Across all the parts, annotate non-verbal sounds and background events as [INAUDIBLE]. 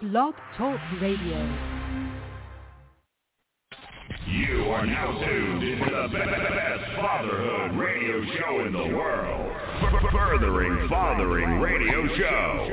Blog Talk Radio. You are now tuned into the best fatherhood radio show in the world. Furthering Fathering Radio Show.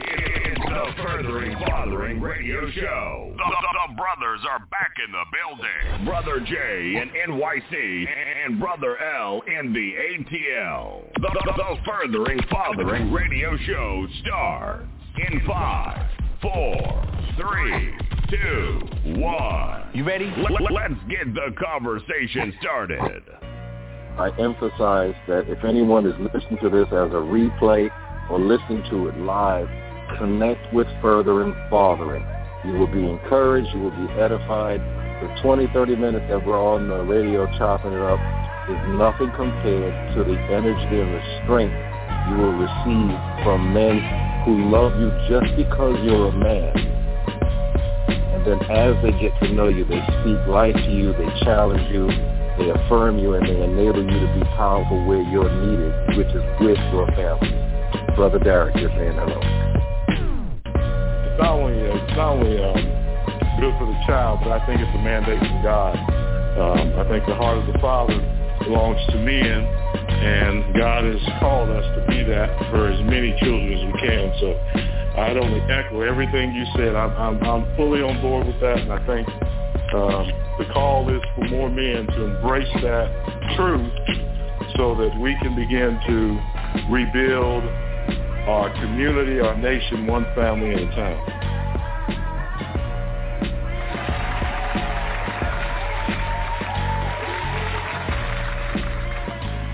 It's the Furthering Fathering Radio Show. The, the, the brothers are back in the building. Brother J in NYC and Brother L in the ATL. The, the, the Furthering Fathering Radio Show starts in five, four, three, two, one. You ready? Let, let's get the conversation started. I emphasize that if anyone is listening to this as a replay or listening to it live, connect with Furthering Fathering. You will be encouraged. You will be edified. The 20, 30 minutes that we're on the radio chopping it up is nothing compared to the energy and the strength you will receive from men who love you just because you're a man. And then as they get to know you, they speak life to you, they challenge you, they affirm you, and they enable you to be powerful where you're needed, which is with your family. Brother Derek, you're saying hello it's not only uh, it's not only um, good for the child, but I think it's a mandate from God. Um, I think the heart of the Father belongs to men, and God has called us to be that for as many children as we can. So I'd only echo everything you said. I'm, I'm, I'm fully on board with that, and I think um, the call is for more men to embrace that truth so that we can begin to rebuild our community, our nation, one family at a time.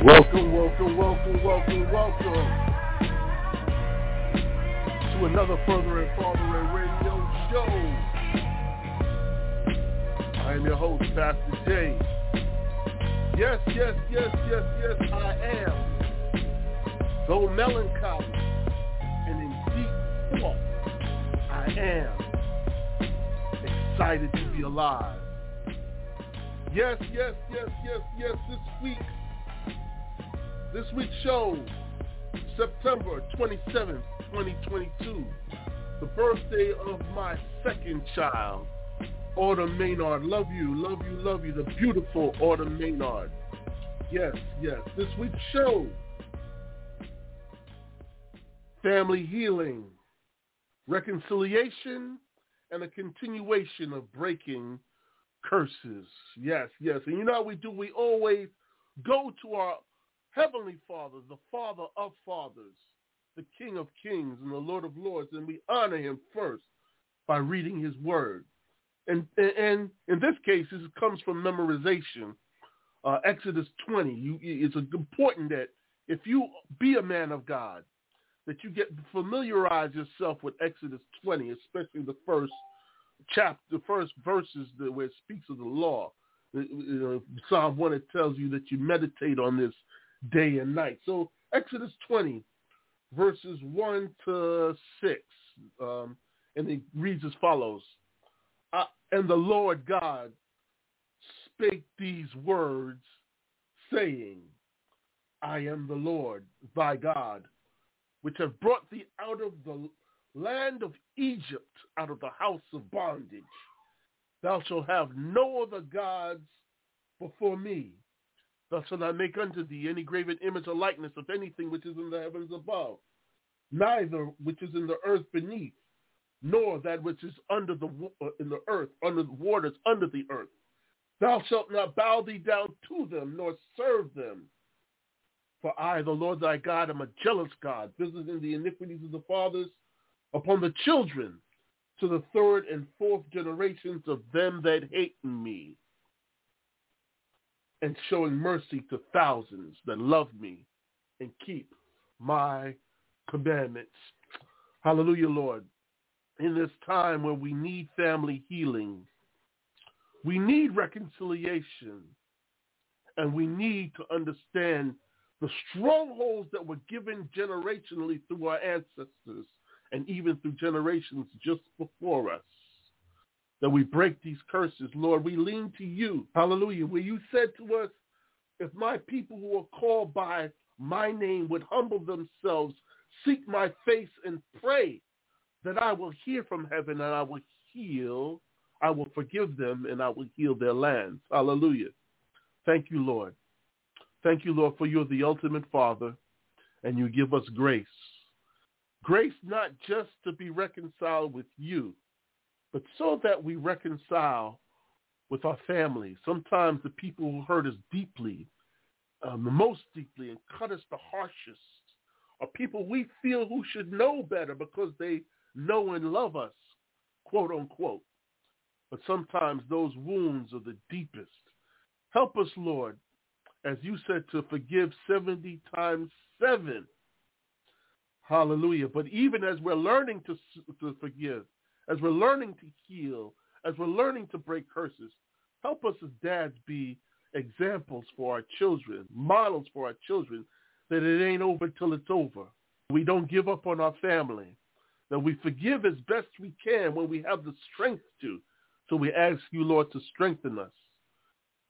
Welcome, welcome, welcome, welcome, welcome to another Furthering Fathering Radio Show. I am your host, Pastor J. Yes, yes, yes, yes, yes, I am. Though melancholy and in deep thought, I am excited to be alive. Yes, yes, yes, yes, yes, this week this week's show, September 27th, 2022, the birthday of my second child, Autumn Maynard. Love you, love you, love you, the beautiful Autumn Maynard. Yes, yes. This week's show, family healing, reconciliation, and a continuation of breaking curses. Yes, yes. And you know how we do? We always go to our Heavenly Father, the Father of fathers, the King of kings and the Lord of lords, and we honor him first by reading his word. And, and in this case, this comes from memorization. Uh, Exodus 20. You, it's important that if you be a man of God, that you get familiarize yourself with Exodus 20, especially the first chapter, the first verses where it speaks of the law. Psalm 1, it tells you that you meditate on this day and night. So Exodus 20, verses 1 to 6, um, and it reads as follows. Uh, and the Lord God spake these words, saying, I am the Lord, thy God, which have brought thee out of the land of Egypt, out of the house of bondage. Thou shalt have no other gods before me. Thou shalt not make unto thee any graven image or likeness of anything which is in the heavens above, neither which is in the earth beneath, nor that which is under the uh, in the earth, under the waters under the earth. Thou shalt not bow thee down to them, nor serve them. For I, the Lord thy God, am a jealous God, visiting the iniquities of the fathers upon the children to the third and fourth generations of them that hate me and showing mercy to thousands that love me and keep my commandments. Hallelujah, Lord. In this time where we need family healing, we need reconciliation, and we need to understand the strongholds that were given generationally through our ancestors and even through generations just before us that we break these curses. Lord, we lean to you. Hallelujah. Where you said to us, if my people who are called by my name would humble themselves, seek my face and pray, that I will hear from heaven and I will heal, I will forgive them and I will heal their lands. Hallelujah. Thank you, Lord. Thank you, Lord, for you're the ultimate Father and you give us grace. Grace not just to be reconciled with you, but so that we reconcile with our families. Sometimes the people who hurt us deeply, um, the most deeply, and cut us the harshest are people we feel who should know better because they know and love us, quote unquote. But sometimes those wounds are the deepest. Help us, Lord, as you said, to forgive 70 times 7. Hallelujah. But even as we're learning to, to forgive, as we're learning to heal, as we're learning to break curses, help us as dads be examples for our children, models for our children, that it ain't over till it's over. We don't give up on our family, that we forgive as best we can when we have the strength to. So we ask you, Lord, to strengthen us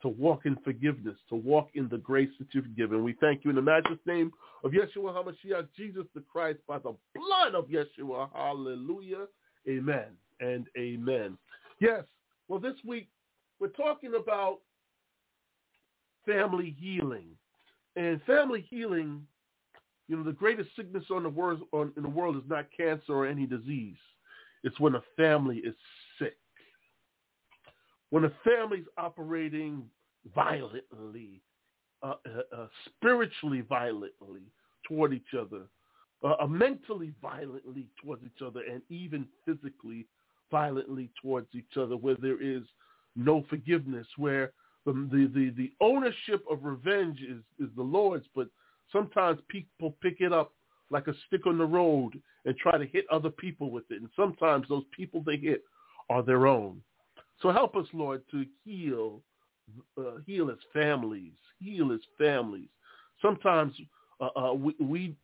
to walk in forgiveness, to walk in the grace that you've given. We thank you in the matchless name of Yeshua HaMashiach, Jesus the Christ, by the blood of Yeshua. Hallelujah. Amen and amen. Yes, well, this week we're talking about family healing. And family healing, you know, the greatest sickness on the world, on, in the world is not cancer or any disease. It's when a family is sick when a family's operating violently, uh, uh, uh, spiritually violently toward each other, uh, uh, mentally violently towards each other, and even physically violently towards each other, where there is no forgiveness, where the, the, the, the ownership of revenge is, is the Lord's, but sometimes people pick it up like a stick on the road and try to hit other people with it. And sometimes those people they hit are their own. So help us, Lord, to heal, uh, heal as families, heal as families. Sometimes uh, uh, we, we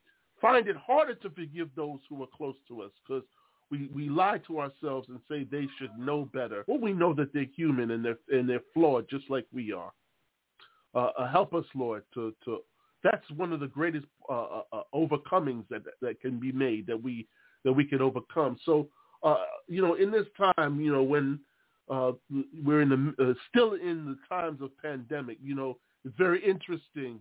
find it harder to forgive those who are close to us because we, we lie to ourselves and say they should know better. Well, we know that they're human and they're, and they're flawed just like we are. Uh, uh, help us, Lord, to, to that's one of the greatest uh, uh, uh overcomings that that can be made that we that we can overcome. So, uh, you know, in this time, you know, when we're in the still in the times of pandemic. You know, it's very interesting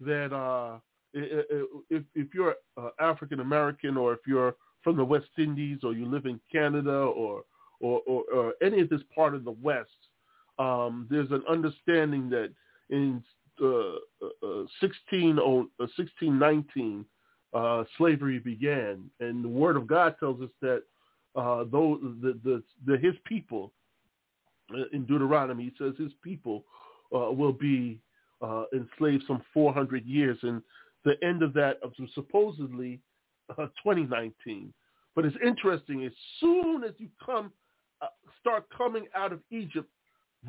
that uh, if if you're uh, African American or if you're from the West Indies or you live in Canada or or, or, or any of this part of the West, um, there's an understanding that in uh, uh, 16, 1619, uh, slavery began, and the Word of God tells us that uh, the, the, the his people uh, in Deuteronomy, says his people uh, will be uh, enslaved some 400 years, and the end of that of supposedly uh, 2019. But it's interesting. As soon as you come, uh, start coming out of Egypt,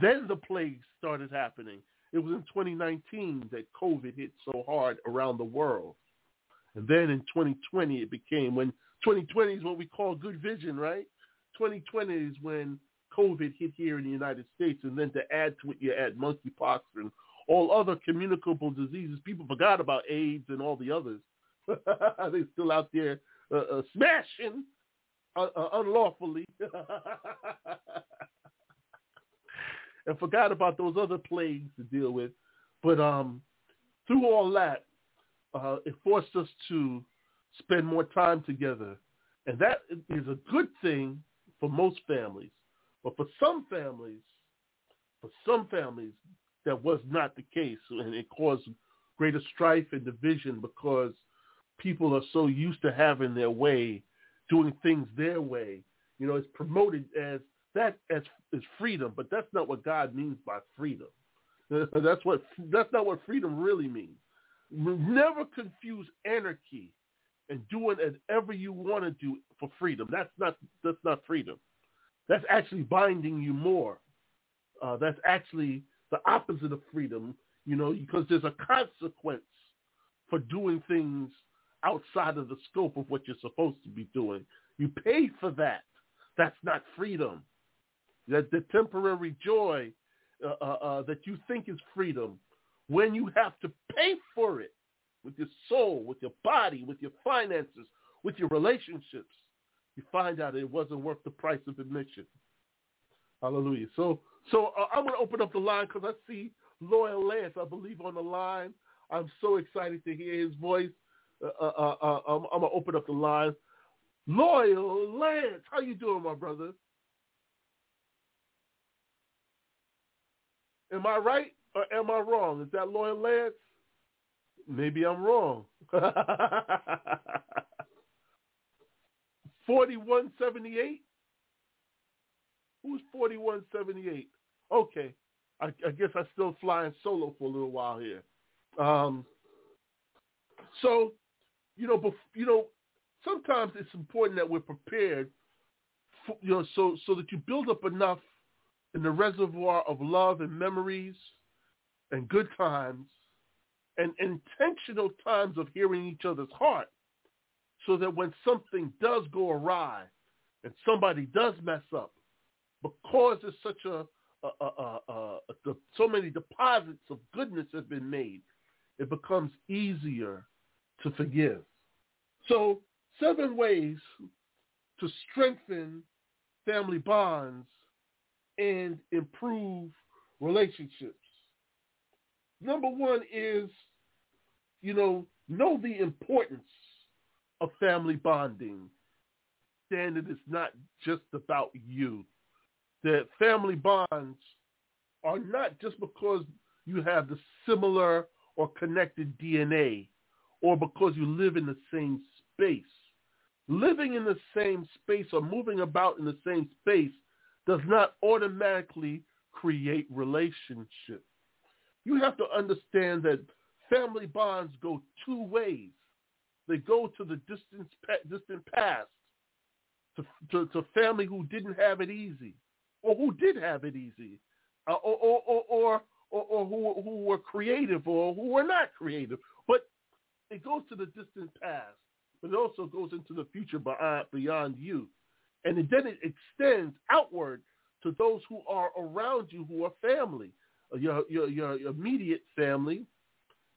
then the plagues started happening. It was in 2019 that COVID hit so hard around the world. And then in 2020, it became when 2020 is what we call good vision, right? 2020 is when COVID hit here in the United States, and then to add to it, you add monkeypox and all other communicable diseases. People forgot about AIDS and all the others. [LAUGHS] They're still out there uh, uh, smashing uh, uh unlawfully, [LAUGHS] and forgot about those other plagues to deal with. But um, through all that, uh, it forced us to spend more time together, and that is a good thing for most families. But for some families, for some families, that was not the case, and it caused greater strife and division because people are so used to having their way, doing things their way. You know, it's promoted as that as is freedom, but that's not what God means by freedom. [LAUGHS] That's what that's not what freedom really means. Never confuse anarchy and doing whatever you want to do for freedom. That's not that's not freedom. That's actually binding you more. Uh, that's actually the opposite of freedom, you know, because there's a consequence for doing things outside of the scope of what you're supposed to be doing. You pay for that. That's not freedom. That the temporary joy uh, uh, uh, that you think is freedom, when you have to pay for it with your soul, with your body, with your finances, with your relationships, you find out it wasn't worth the price of admission. Hallelujah. So, so uh, I'm going to open up the line because I see Loyal Lance, I believe, on the line. I'm so excited to hear his voice. Uh, uh, uh, uh I'm, I'm going to open up the line. Loyal Lance, how you doing, my brother? Am I right or am I wrong? Is that Loyal Lance? Maybe I'm wrong. [LAUGHS] 4178? Who's 4178? Okay. I, I guess I'm still flying solo for a little while here. Um, so, you know, bef- you know, sometimes it's important that we're prepared, for, you know, so so that you build up enough in the reservoir of love and memories and good times and intentional times of hearing each other's heart so that when something does go awry and somebody does mess up, because there's such a, a, a, a, so many deposits of goodness have been made, it becomes easier to forgive. So seven ways to strengthen family bonds and improve relationships. Number one is, you know, know the importance of family bonding. And it is not just about you. That family bonds are not just because you have the similar or connected DNA or because you live in the same space. Living in the same space or moving about in the same space does not automatically create relationship. You have to understand that family bonds go two ways. They go to the distant, past, to, to, to family who didn't have it easy, or who did have it easy, uh, or, or, or, or, who, who were creative or who were not creative. But it goes to the distant past, but it also goes into the future beyond, beyond you. And then it extends outward to those who are around you who are family, uh, your, your, your, immediate family,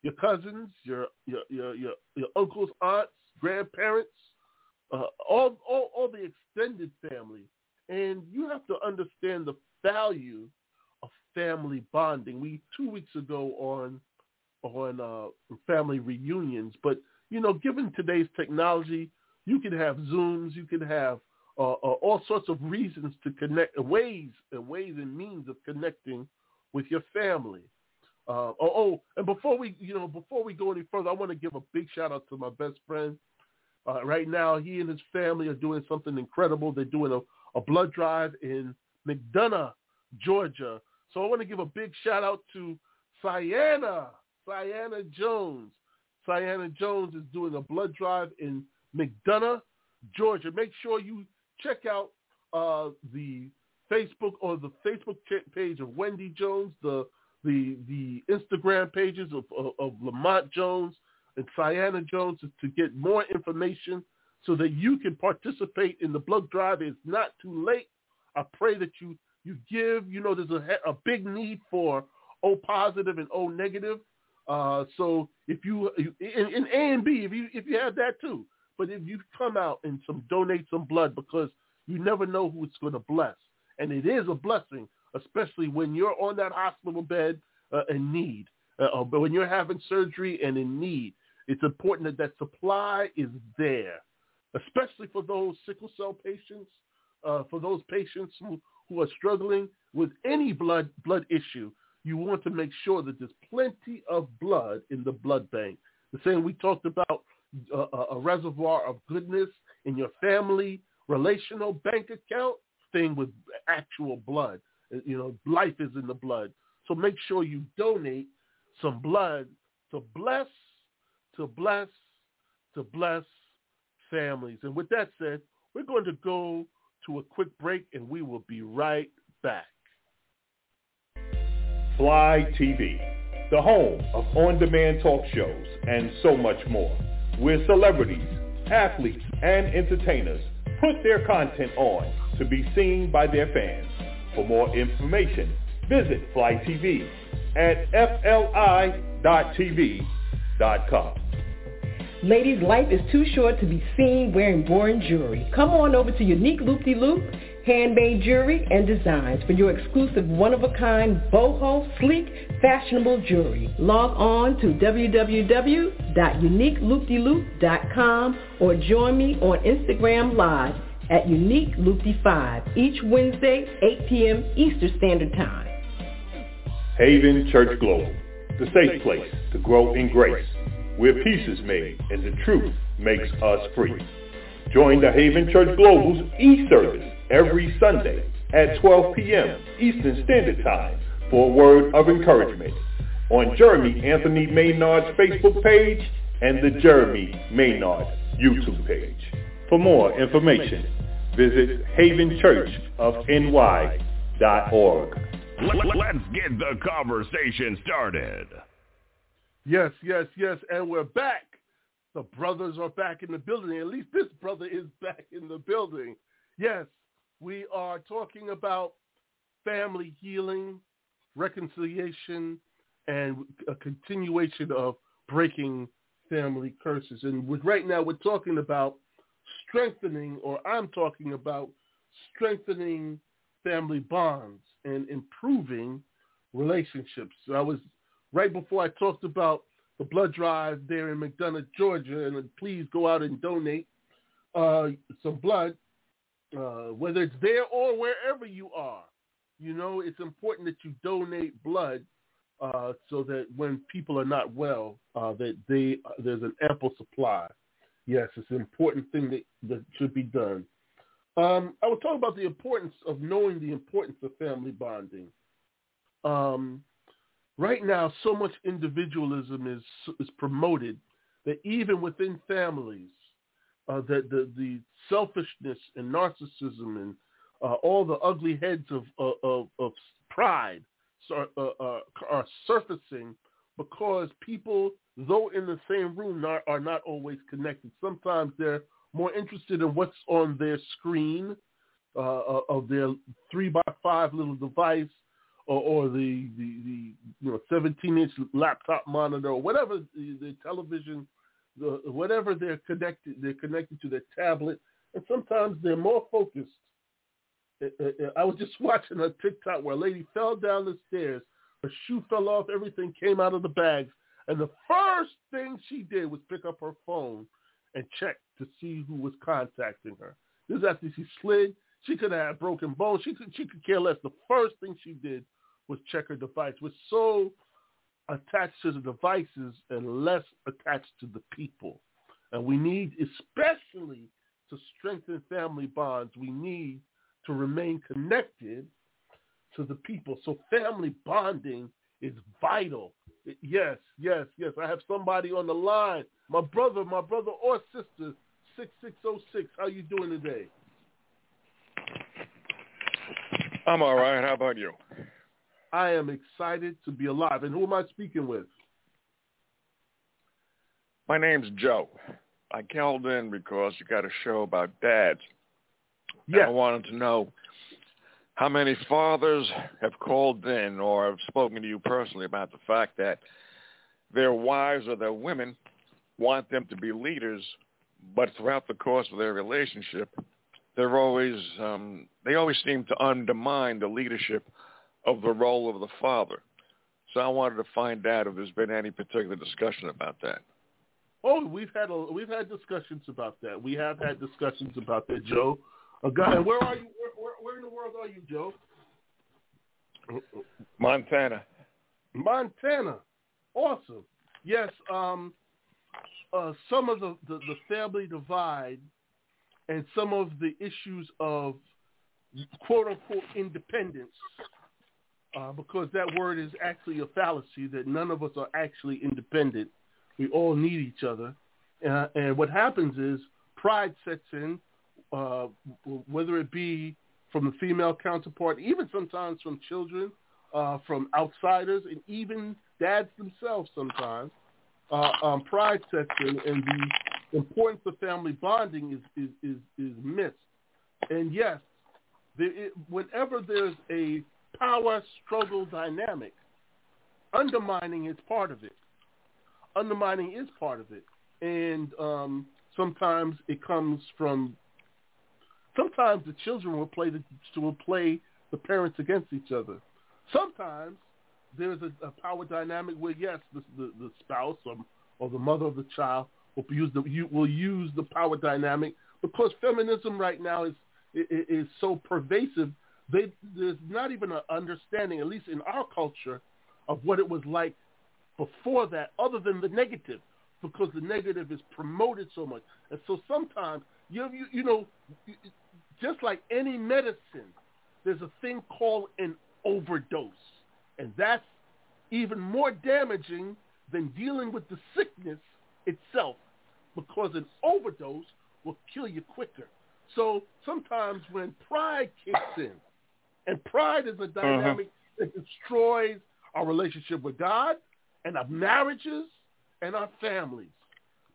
your cousins, your, your, your, your, your uncles, aunts, grandparents, uh, all, all, all the extended family. And you have to understand the value of family bonding. We, two weeks ago on, on uh, family reunions, but, you know, given today's technology, you can have Zooms, you can have uh, uh, all sorts of reasons to connect, ways and ways and means of connecting with your family. Uh, oh, oh, and before we, you know, before we go any further, I want to give a big shout out to my best friend. Uh, right now, he and his family are doing something incredible. They're doing a, a blood drive in McDonough, Georgia. So I want to give a big shout out to Sienna, Sienna Jones. Sienna Jones is doing a blood drive in McDonough, Georgia. Make sure you check out uh, the Facebook or the Facebook page of Wendy Jones, the the the Instagram pages of, of, of Lamont Jones and Sienna Jones to, to get more information so that you can participate in the blood drive. It's not too late. I pray that you you give. You know, there's a, a big need for O positive and O negative. Uh, so if you in, in A and B, if you if you have that too, but if you come out and some donate some blood because you never know who it's going to bless. And it is a blessing, especially when you're on that hospital bed uh, in need. Uh, but when you're having surgery and in need, it's important that that supply is there, especially for those sickle cell patients, uh, for those patients who, who are struggling with any blood blood issue. You want to make sure that there's plenty of blood in the blood bank. The same we talked about uh, a reservoir of goodness in your family, relational bank account, thing with actual blood. Uh, you know, life is in the blood. So make sure you donate some blood to bless, to bless, to bless families. And with that said, we're going to go to a quick break and we will be right back. Fly TV, the home of on-demand talk shows and so much more, where celebrities, athletes, and entertainers put their content on to be seen by their fans. For more information, visit Fly TV at fli.tv.com. Ladies, life is too short to be seen wearing boring jewelry. Come on over to Unique Loop De Loop, handmade jewelry and designs for your exclusive one-of-a-kind, boho, sleek, fashionable jewelry. Log on to www.uniqueloopdeloop.com or join me on Instagram Live at Unique Loopy 5 each Wednesday, 8 p.m. Eastern Standard Time. Haven Church Global, the safe place to grow in grace where peace is made and the truth makes us free. Join the Haven Church Global's e-service every Sunday at 12 p.m. Eastern Standard Time for a word of encouragement on Jeremy Anthony Maynard's Facebook page and the Jeremy Maynard YouTube page. For more information, visit havenchurchofny.org. Let's get the conversation started. Yes, yes, yes, and we're back. The brothers are back in the building. At least this brother is [LAUGHS] back in the building. Yes, we are talking about family healing, reconciliation, and a continuation of breaking family curses. And with, right now we're talking about strengthening, or I'm talking about strengthening family bonds and improving relationships. So I was right before I talked about the blood drive there in McDonough, Georgia, and please go out and donate uh, some blood, uh, whether it's there or wherever you are. You know, it's important that you donate blood uh, so that when people are not well, uh, that they there's an ample supply. Yes, it's an important thing that, that should be done. Um, I was talking about the importance of knowing the importance of family bonding. Um, right now so much individualism is is promoted that even within families, uh, that the the selfishness and narcissism and uh, all the ugly heads of of, of pride are, uh, uh, are surfacing because people, though in the same room, are, are not always connected. Sometimes they're more interested in what's on their screen uh, uh, of their three by five little device or, or the, the, the you know 17 inch laptop monitor or whatever the, the television, the, whatever they're connected, they're connected to their tablet, and sometimes they're more focused. Eh, eh, eh, I was just [LAUGHS] watching a TikTok where a lady fell down the stairs, her shoe fell off, everything came out of the bags, and the first thing she did was pick up her phone and check to see who was contacting her. This is after she slid. She could have broken bones. She could she could care less. The first thing she did was check her device. We're so attached to the devices and less attached to the people. And we need, especially to strengthen family bonds, we need to remain connected to the people. So family bonding is vital. Yes, yes, yes. I have somebody on the line. My brother, my brother or sister, 6606. How are you doing today? I'm all right. How about you? I am excited to be alive. And who am I speaking with? My name's Joe. I called in because you got a show about dads. Yeah. I wanted to know how many fathers have called in or have spoken to you personally about the fact that their wives or their women want them to be leaders, but throughout the course of their relationship, they're always um, they always seem to undermine the leadership of the role of the father. So I wanted to find out if there's been any particular discussion about that. Oh, we've had a, we've had discussions about that. We have had discussions about that, Joe. A guy, where are you? Where, where, where in the world are you, Joe? Montana. Montana. Awesome. Yes. Um, uh, some of the, the, the family divide and some of the issues of quote unquote independence uh, because that word is actually a fallacy that none of us are actually independent. We all need each other. Uh, and what happens is pride sets in, uh, whether it be from the female counterpart, even sometimes from children, uh, from outsiders, and even dads themselves sometimes. Uh, um, pride sets in, and the importance of family bonding is, is, is, is missed. And yes, whenever there's a power struggle dynamic. Undermining is part of it. Undermining is part of it. and um, sometimes it comes from. Sometimes the children will play the will play the parents against each other. Sometimes there's a, a power dynamic where yes, the, the, the spouse or, or the mother of the child will use the will use the power dynamic because feminism right now is is, is so pervasive. They, there's not even an understanding, at least in our culture, of what it was like before that, other than the negative, because the negative is promoted so much. And so sometimes, you you, you know, just like any medicine, there's a thing called an overdose, and that's even more damaging than dealing with the sickness itself, because an overdose will kill you quicker. So sometimes when pride kicks in, and pride is a Mm-hmm. dynamic that destroys our relationship with God and our marriages and our families,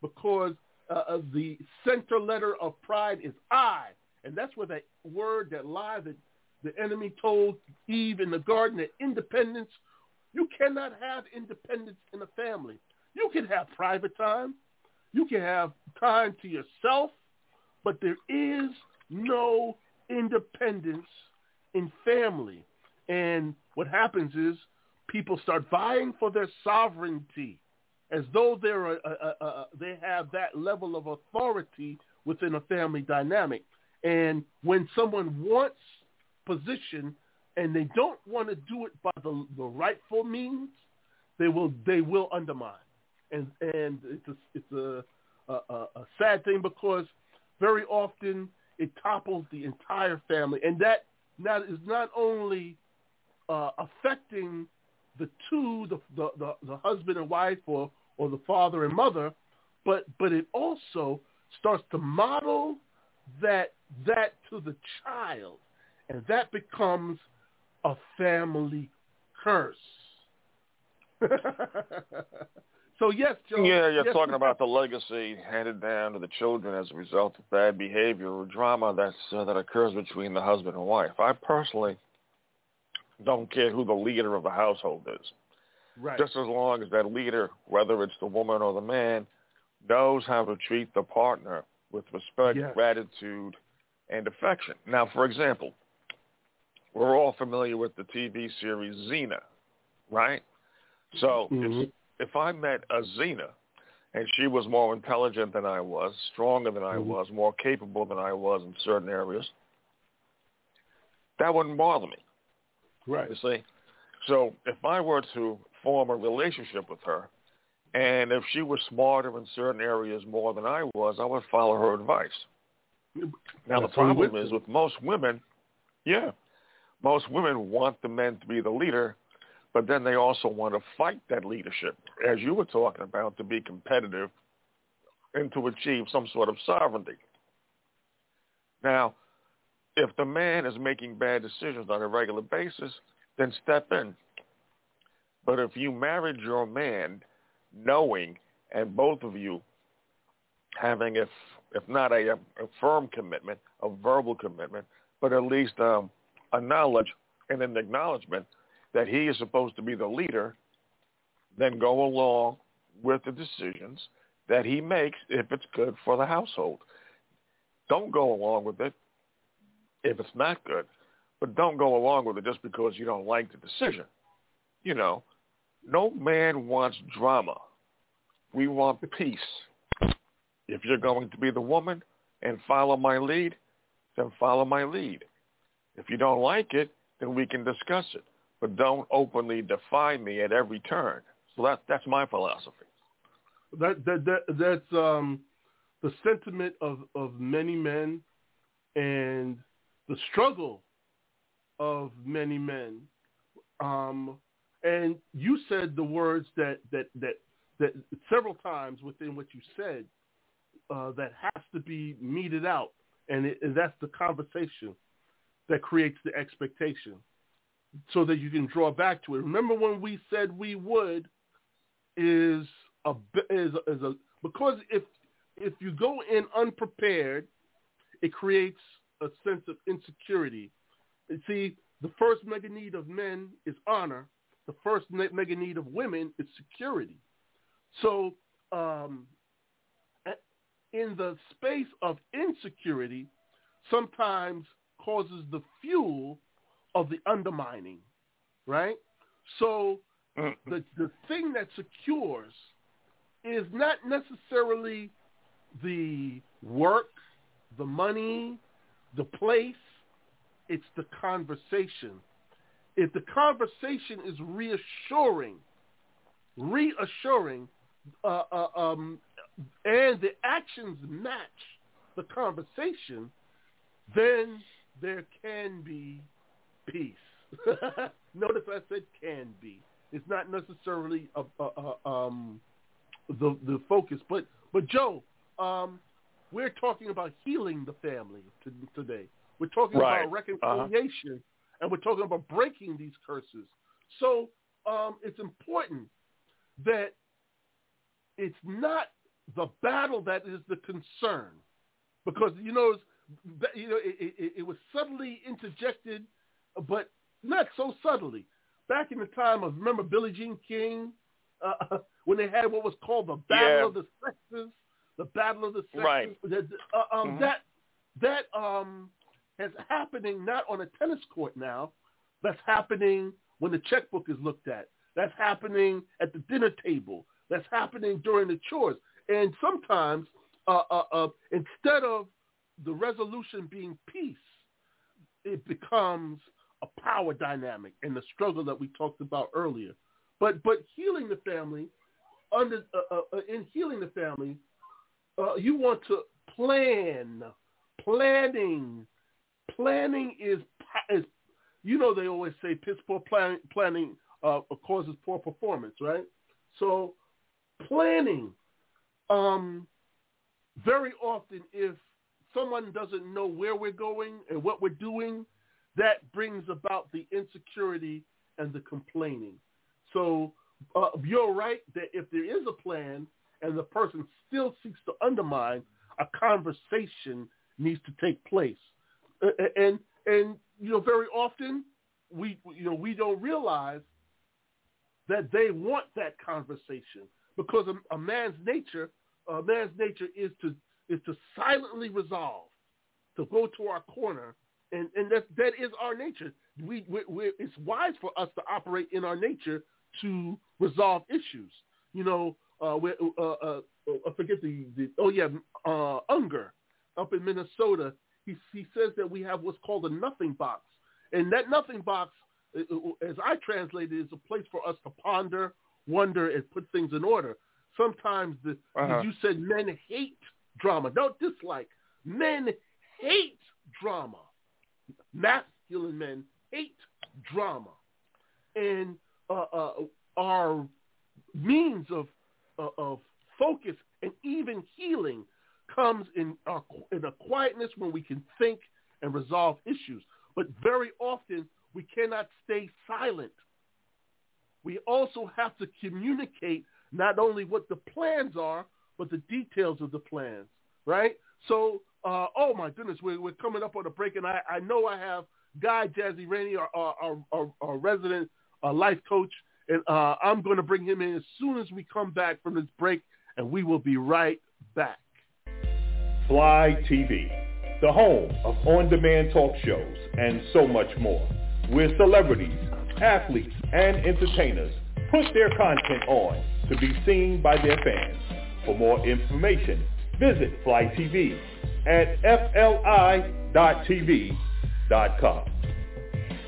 because uh, of the center letter of pride is I, and that's where that word, that lie that the enemy told Eve in the garden, that independence, you cannot have independence in a family. You can have private time. You can have time to yourself, but there is no independence in family. And what happens is people start vying for their sovereignty as though they're a, a, a, they have that level of authority within a family dynamic. And when someone wants position and they don't want to do it by the, the rightful means, they will they will undermine. And and it's a, it's a, a, a sad thing because very often it topples the entire family, and that now is not only uh, affecting the two, the, the, the, the husband and wife, or or the father and mother, but but it also starts to model that that to the child, and that becomes a family curse. [LAUGHS] so yes, Joe. Yeah, you're yes, talking about the legacy handed down to the children as a result of bad behavior or drama that's uh, that occurs between the husband and wife. I personally don't care who the leader of the household is. right. Just as long as that leader, whether it's the woman or the man, knows how to treat the partner with respect, Yes. gratitude, and affection. Now, for example, we're all familiar with the TV series Xena, right? So Mhm. if, if I met a Xena and she was more intelligent than I was, stronger than I Mhm. was, more capable than I was in certain areas, that wouldn't bother me. right. You see? So if I were to form a relationship with her, and if she was smarter in certain areas more than I was, I would follow her advice. Now the problem is with most women, yeah, most women want the men to be the leader, but then they also want to fight that leadership, as you were talking about, to be competitive and to achieve some sort of sovereignty. Now, if the man is making bad decisions on a regular basis, then step in. But if you married your man knowing and both of you having, if if not a, a firm commitment, a verbal commitment, but at least um, a knowledge and an acknowledgement that he is supposed to be the leader, then go along with the decisions that he makes if it's good for the household. Don't go along with it if it's not good, but don't go along with it just because you don't like the decision. You know, no man wants drama. We want peace. If you're going to be the woman and follow my lead, then follow my lead. If you don't like it, then we can discuss it. But don't openly defy me at every turn. So that that's my philosophy. That that that that's um the sentiment of of many men and the struggle of many men. Um, and you said the words that that that that several times within what you said uh, that has to be meted out, and, it, and that's the conversation that creates the expectation, so that you can draw back to it. Remember when we said we would is a is a, is a because if if you go in unprepared, it creates a sense of insecurity. You see, the first mega need of men is honor. The first mega need of women is security. So um, in the space of insecurity sometimes causes the fuel of the undermining, right? So the the thing that secures is not necessarily the work, the money, the place. It's the conversation. If the conversation is reassuring, reassuring, uh, uh, um, and the actions match the conversation, then there can be peace. [LAUGHS] Notice I said can be. It's not necessarily a, a, a, um, the the focus, but but Joe, um, we're talking about healing the family to, today. We're talking right. about reconciliation, uh-huh. and we're talking about breaking these curses. So um, it's important that it's not the battle that is the concern, because you know, you know, it, it, it was subtly interjected, but not so subtly. Back in the time of remember Billie Jean King, uh, [LAUGHS] when they had what was called the Battle Yeah. of the Sexes, the Battle of the Sexes. Right. That, uh, um, Mhm. That that um, is happening not on a tennis court now. That's happening when the checkbook is looked at. That's happening at the dinner table. That's happening during the chores. And sometimes, uh, uh, uh, instead of the resolution being peace, it becomes a power dynamic and the struggle that we talked about earlier. But but healing the family, under uh, uh, uh, in healing the family, uh, you want to plan. Planning, planning is is you know they always say piss poor planning planning uh, causes poor performance, right? So planning, um, very often if someone doesn't know where we're going and what we're doing, that brings about the insecurity and the complaining. So uh, you're right that if there is a plan and the person still seeks to undermine, a conversation needs to take place. And and you know very often we you know we don't realize that they want that conversation because a, a man's nature a man's nature is to is to silently resolve to go to our corner and and that that is our nature. We, we, we it's wise for us to operate in our nature to resolve issues. You know uh, we, uh, uh, I forget the, the oh yeah uh, Gungor up in Minnesota. He he says that we have what's called a nothing box. And that nothing box uh, as I translate it is a place for us to ponder wonder and put things in order. Sometimes the Uh-huh. you said men hate drama. Don't dislike. Men hate drama masculine men hate drama and uh, uh, our means of uh, of focus and even healing comes in our in a quietness when we can think and resolve issues. But very often we cannot stay silent. We also have to communicate not only what the plans are, but the details of the plans, right? So, uh, oh my goodness, we're, we're coming up on a break, and I, I know I have Guy Jazzy Rainey, our, our, our, our resident uh, life coach, and uh, I'm going to bring him in as soon as we come back from this break, and we will be right back. Fly TV, the home of on-demand talk shows and so much more, where celebrities, athletes, and entertainers put their content on to be seen by their fans. For more information, visit Fly TV at fli.tv.com.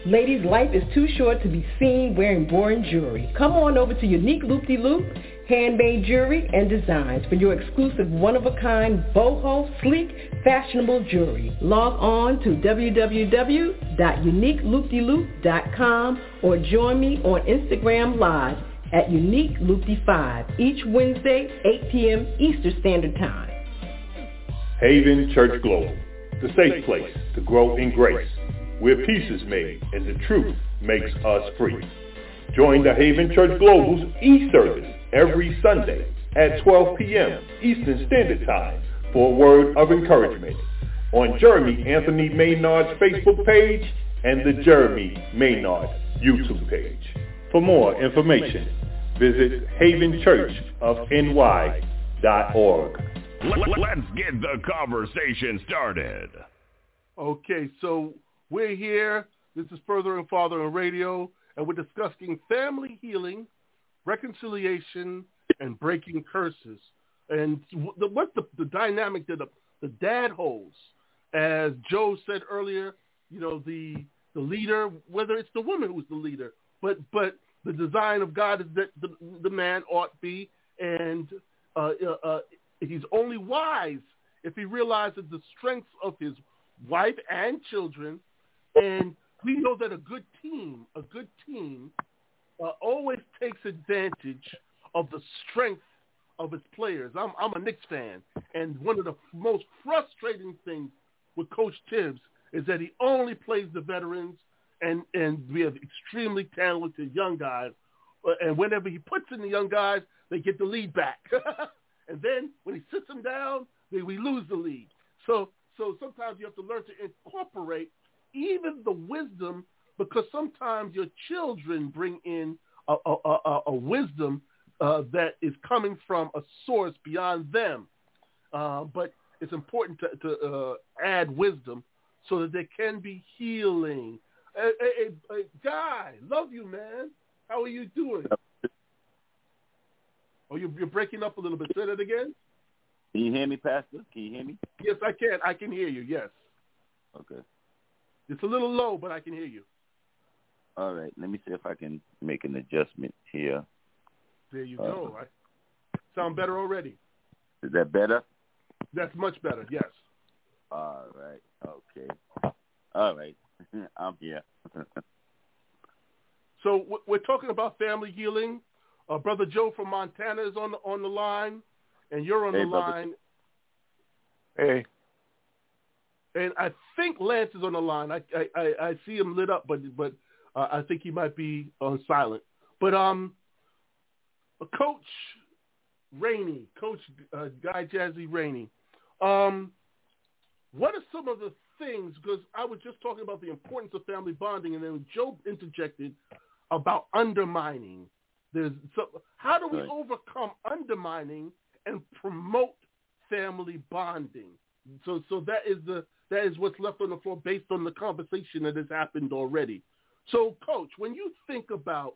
Ladies, life is too short to be seen wearing boring jewelry. Come on over to Unique Loop De Loop, handmade jewelry and designs for your exclusive one-of-a-kind boho, sleek, fashionable jewelry. Log on to www.uniqueloopdeloop.com or join me on Instagram Live at Unique Loop De 5 each Wednesday, 8 p.m. Eastern Standard Time. Haven Church Global, the safe place to grow in grace, where peace is made and the truth makes us free. Join the Haven Church Global's e-service every Sunday at 12 p.m. Eastern Standard Time for a word of encouragement on Jeremy Anthony Maynard's Facebook page and the Jeremy Maynard YouTube page. For more information, visit havenchurchofny.org. Let's get the conversation started. Okay, so we're here. This is Furthering on Radio, and we're discussing family healing, reconciliation, and breaking curses. And what's the, the dynamic that the, the dad holds? As Joe said earlier, you know, the the leader, whether it's the woman who's the leader, but but the design of God is that the, the man ought be, and uh, uh, uh, he's only wise if he realizes the strengths of his wife and children. And we know that a good team, a good team, uh, always takes advantage of the strength of its players. I'm, I'm a Knicks fan, and one of the most frustrating things with Coach Thibs is that he only plays the veterans, and and we have extremely talented young guys. Uh, and whenever he puts in the young guys, they get the lead back. [LAUGHS] and then when he sits them down, they, we lose the lead. So so sometimes you have to learn to incorporate even the wisdom because sometimes your children bring in a, a, a, a wisdom uh, that is coming from a source beyond them. Uh, but it's important to, to uh, add wisdom so that there can be healing. Hey, hey, hey, Guy, love you, man. How are you doing? Oh, you're, you're breaking up a little bit. Say that again. Can you hear me, Pastor? Can you hear me? Yes, I can. I can hear you. Yes. Okay. It's a little low, but I can hear you. All right. Let me see if I can make an adjustment here. There you uh, go. I sound better already. Is that better? That's much better. Yes. All right. Okay. All right. [LAUGHS] I'm here. [LAUGHS] so we're talking about family healing. Uh, Brother Joe from Montana is on the, on the line, and you're on hey, the line. Hey. And I think Lance is on the line. I I, I see him lit up, but but uh, I think he might be on silent. But um, Coach Rainey, Coach uh, Guy Jazzy Rainey, um, what are some of the things? Because I was just talking about the importance of family bonding, and then Joe interjected about undermining. There's so how do we right. overcome undermining and promote family bonding? So so that is the that is what's left on the floor based on the conversation that has happened already. So, Coach, when you think about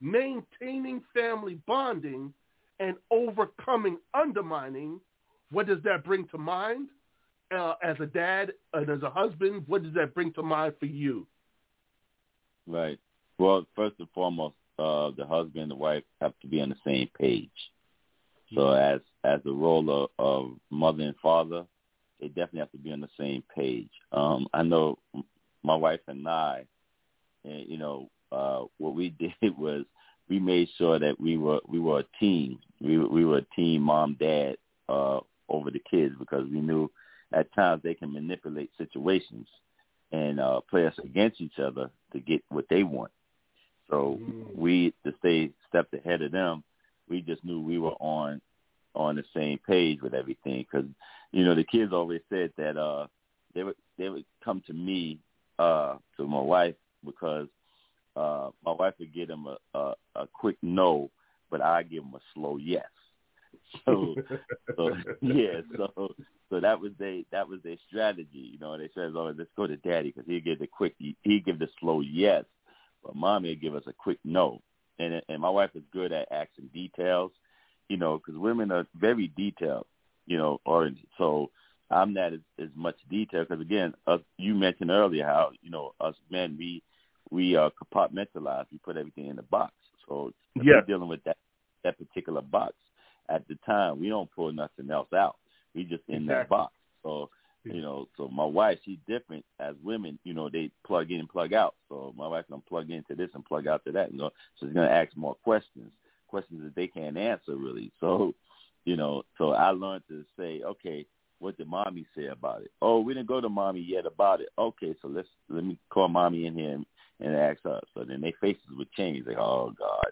maintaining family bonding and overcoming undermining, what does that bring to mind? Uh, as a dad and as a husband, what does that bring to mind for you? Right. Well, first and foremost, uh, the husband and the wife have to be on the same page. So as as the role of, of mother and father, they definitely have to be on the same page. Um, I know my wife and I, and, you know, uh, what we [LAUGHS] did was we made sure that we were we were a team. We we were a team, mom, dad, uh, over the kids because we knew at times they can manipulate situations and uh, play us against each other to get what they want. So mm. we to stay stepped ahead of them. We just knew we were on on the same page with everything because you know the kids always said that uh they would they would come to me uh to my wife because uh my wife would give them a a, a quick no but I give them a slow yes so [LAUGHS] so yeah so so that was they that was their strategy you know they said oh let's go to daddy because he give the quick he he give the slow yes but mommy would give us a quick no and and my wife is good at asking details you know because women are very detailed you know oriented so I'm not as, as much detail because again, us, you mentioned earlier how you know us men we we uh, compartmentalize. We put everything in the box. So yeah. we're dealing with that that particular box at the time, we don't pull nothing else out. We just in exactly. that box. So you know, so my wife, she's different as women. You know, they plug in and plug out. So my wife gonna plug into this and plug out to that. You know, so she's gonna ask more questions, questions that they can't answer really. [LAUGHS] So, you know, so I learned to say, okay, what did mommy say about it? Oh, we didn't go to mommy yet about it. Okay, so let's let me call mommy in here and, and ask her. So then their faces would change, like, oh God,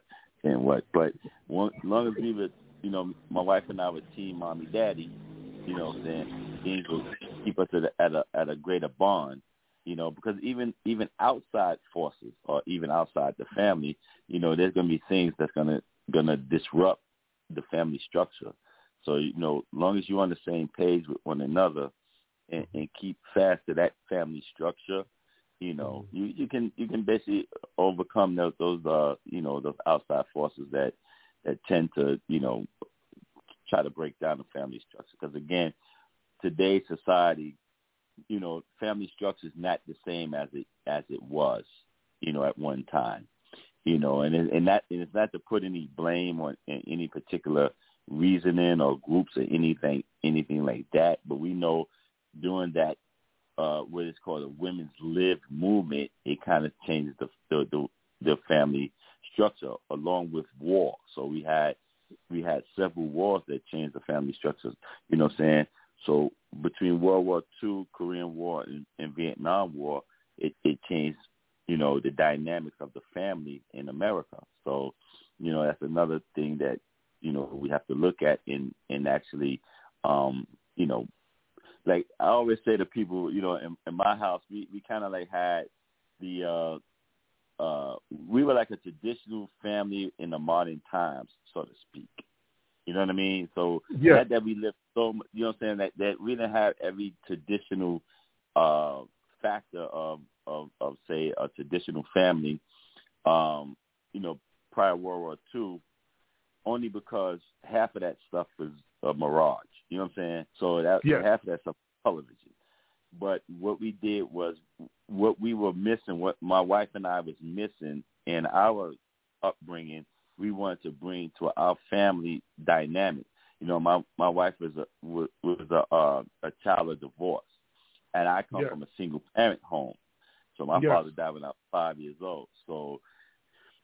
and what? But one, long as we were, you know, my wife and I were team mommy daddy, you know, then things will keep us at a, at a at a greater bond, you know, because even even outside forces or even outside the family, you know, there's gonna be things that's gonna gonna disrupt the family structure. So you know, long as you're on the same page with one another, and, and keep fast to that family structure, you know, mm-hmm. you you can you can basically overcome those those uh you know those outside forces that that tend to you know try to break down the family structure. Because again, today's society, you know, family structure is not the same as it as it was, you know, at one time. You know, and and that and it's not to put any blame on any particular reasoning or groups or anything anything like that. But we know during that uh what is called a women's lib movement, it kind of changes the the the, the family structure along with war. So we had we had several wars that changed the family structures. You know what I'm saying? So between World War II, Korean War, and, and Vietnam War, it, it changed, you know, the dynamics of the family in America. So, you know, that's another thing that, you know, we have to look at in, in actually, um, you know, like I always say to people, you know, in, in my house, we, we kind of like had the, uh, uh, we were like a traditional family in the modern times, so to speak. You know what I mean? So yeah. that, that we lived so, you know what I'm saying, that, that we didn't have every traditional uh, factor of, of, of, say, a traditional family, um, you know, prior World War II, only because half of that stuff was a mirage. You know what I'm saying? So that yeah. half of that stuff was television. But what we did was what we were missing, what my wife and I was missing in our upbringing, we wanted to bring to our family dynamic. You know, my my wife was a was, a uh, a child of divorce, and I come yes. from a single parent home. So my yes. father died when I was five years old. So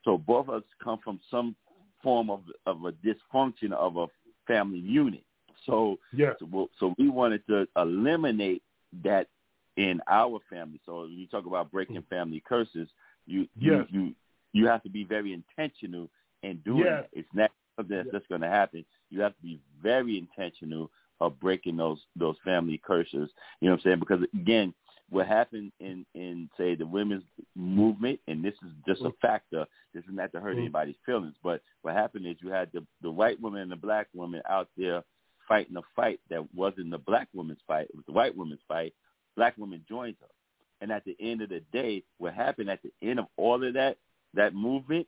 so both of us come from some form of of a dysfunction of a family unit. So yes. so, so we wanted to eliminate that in our family. So when you talk about breaking family curses, you yes. you, you you have to be very intentional in doing yes. it. It's not something that's yes. just going to happen. You have to be very intentional of breaking those those family curses. You know what I'm saying? Because again, what happened in in say the women's movement, and this is just a factor. This is not to hurt mm. anybody's feelings, but what happened is you had the the white woman and the black woman out there fighting a fight that wasn't the black woman's fight; it was the white woman's fight. Black women joined her, and at the end of the day, what happened at the end of all of that that movement,